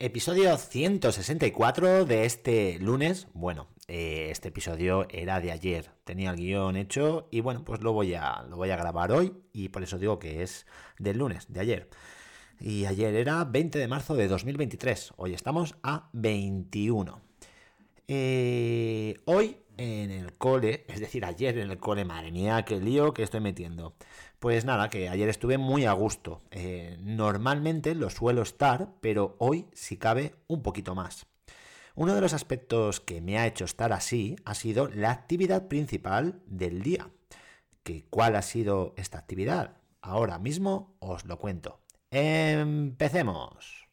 Episodio 164 de este lunes. Bueno, eh, este episodio era de ayer. Tenía el guion hecho y bueno, pues lo voy, a, lo voy a grabar hoy y por eso digo que es del lunes, de ayer. Y ayer era 20 de marzo de 2023. Hoy estamos a 21. Eh, hoy en el cole, es decir, ayer en el cole, madre mía, qué lío que estoy metiendo. Pues nada, que ayer estuve muy a gusto. Eh, normalmente lo suelo estar, pero hoy si cabe un poquito más. Uno de los aspectos que me ha hecho estar así ha sido la actividad principal del día. ¿Que ¿Cuál ha sido esta actividad? Ahora mismo os lo cuento. Empecemos.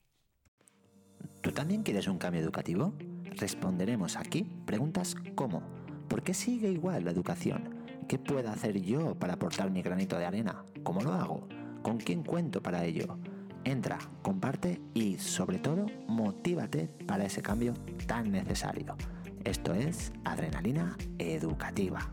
¿Tú también quieres un cambio educativo? Responderemos aquí preguntas como ¿por qué sigue igual la educación? ¿Qué puedo hacer yo para aportar mi granito de arena? ¿Cómo lo hago? ¿Con quién cuento para ello? Entra, comparte y sobre todo motívate para ese cambio tan necesario. Esto es Adrenalina Educativa.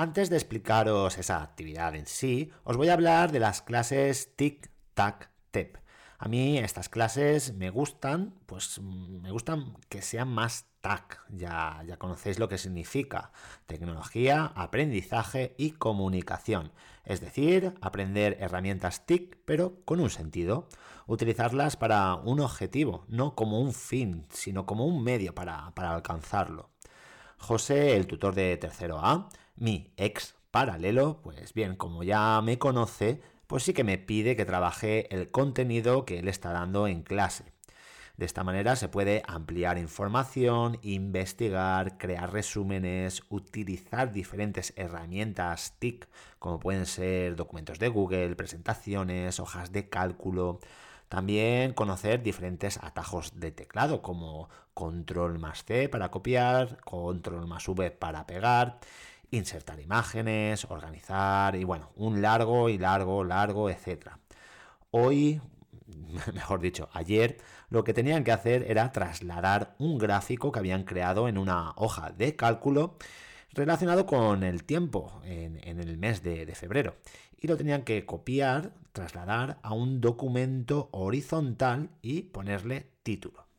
Antes de explicaros esa actividad en sí, os voy a hablar de las clases Tic Tac Tep. A mí estas clases me gustan, pues mm, me gustan que sean más TAC, ya, ya conocéis lo que significa. Tecnología, aprendizaje y comunicación. Es decir, aprender herramientas TIC, pero con un sentido. Utilizarlas para un objetivo, no como un fin, sino como un medio para, para alcanzarlo. José, el tutor de tercero A, mi ex paralelo, pues bien, como ya me conoce, pues sí que me pide que trabaje el contenido que él está dando en clase. De esta manera se puede ampliar información, investigar, crear resúmenes, utilizar diferentes herramientas TIC, como pueden ser documentos de Google, presentaciones, hojas de cálculo. También conocer diferentes atajos de teclado, como control más C para copiar, control más V para pegar insertar imágenes, organizar y bueno, un largo y largo, largo, etcétera. Hoy, mejor dicho, ayer, lo que tenían que hacer era trasladar un gráfico que habían creado en una hoja de cálculo relacionado con el tiempo en, el mes de, de, febrero. Y lo tenían que copiar, trasladar a un documento horizontal y ponerle título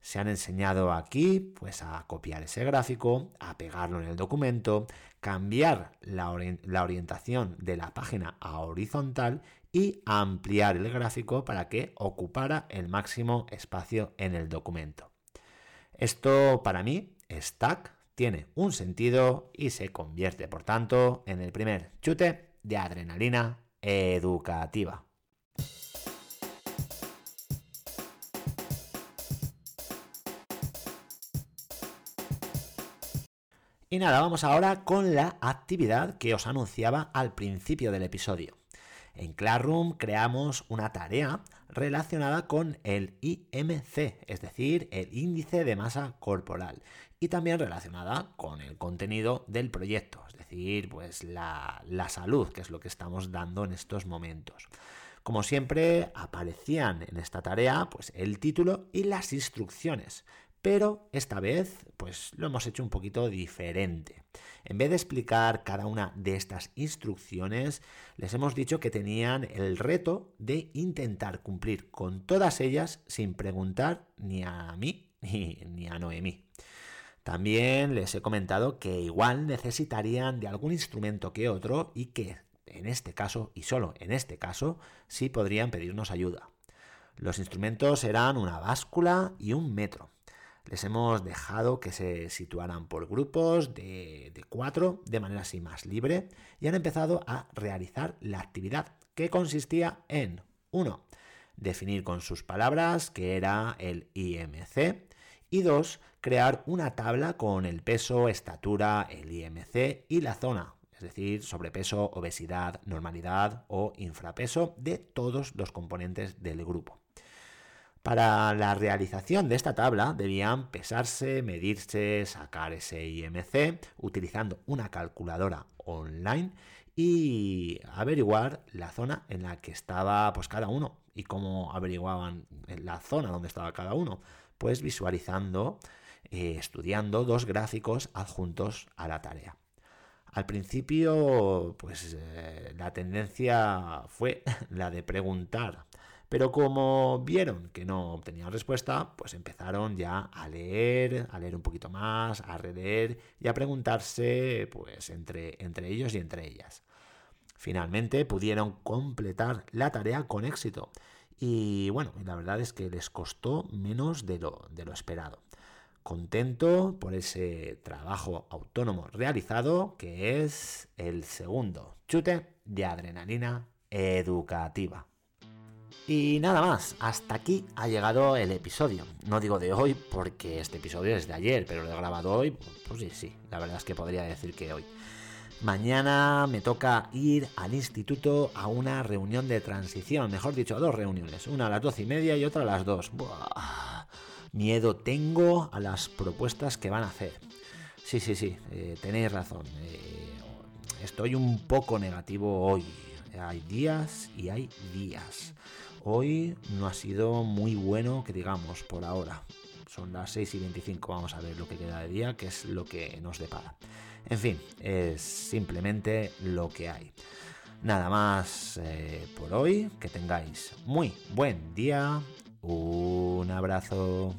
se han enseñado aquí pues a copiar ese gráfico, a pegarlo en el documento, cambiar la, orientación de la página a horizontal y ampliar el gráfico para que ocupara el máximo espacio en el documento. Esto para mí, Stack, tiene un sentido y se convierte, por tanto, en el primer chute de adrenalina educativa. Y nada, vamos ahora con la actividad que os anunciaba al principio del episodio. En Classroom creamos una tarea relacionada con el IMC, es decir, el índice de masa corporal, y también relacionada con el contenido del proyecto, es decir, pues la, la salud, que es lo que estamos dando en estos momentos. Como siempre, aparecían en esta tarea pues, el título y las instrucciones, pero esta vez, pues lo hemos hecho un poquito diferente. En vez de explicar cada una de estas instrucciones, les hemos dicho que tenían el reto de intentar cumplir con todas ellas sin preguntar ni a mí ni, a Noemí. También les he comentado que igual necesitarían de algún instrumento que otro y que en este caso, y solo en este caso, sí podrían pedirnos ayuda. Los instrumentos eran una báscula y un metro les hemos dejado que se situaran por grupos de, cuatro de manera así más libre y han empezado a realizar la actividad que consistía en 1. Definir con sus palabras que era el IMC y 2. Crear una tabla con el peso, estatura, el IMC y la zona, es decir, sobrepeso, obesidad, normalidad o infrapeso de todos los componentes del grupo. Para la realización de esta tabla debían pesarse, medirse, sacar ese IMC utilizando una calculadora online y averiguar la zona en la que estaba pues cada uno y cómo averiguaban la zona donde estaba cada uno, pues visualizando eh, estudiando dos gráficos adjuntos a la tarea. Al principio, pues eh, la tendencia fue la de preguntar, pero como vieron que no obtenían respuesta, pues empezaron ya a leer, a leer un poquito más, a releer y a preguntarse, pues entre, entre ellos y entre ellas. Finalmente pudieron completar la tarea con éxito y bueno, la verdad es que les costó menos de lo, de lo esperado contento por ese trabajo autónomo realizado que es el segundo chute de adrenalina educativa. Y nada más, hasta aquí ha llegado el episodio. No digo de hoy porque este episodio es de ayer, pero lo he grabado hoy, pues sí, sí, la verdad es que podría decir que hoy. Mañana me toca ir al instituto a una reunión de transición, mejor dicho, a dos reuniones, una a las doce y media y otra a las dos. Miedo tengo a las propuestas que van a hacer. Sí, sí, sí, eh, tenéis razón. Eh, estoy un poco negativo hoy. Hay días y hay días. Hoy no ha sido muy bueno, que digamos, por ahora. Son las 6 y 25, vamos a ver lo que queda de día, que es lo que nos depara. En fin, es simplemente lo que hay. Nada más eh, por hoy, que tengáis muy buen día un abrazo.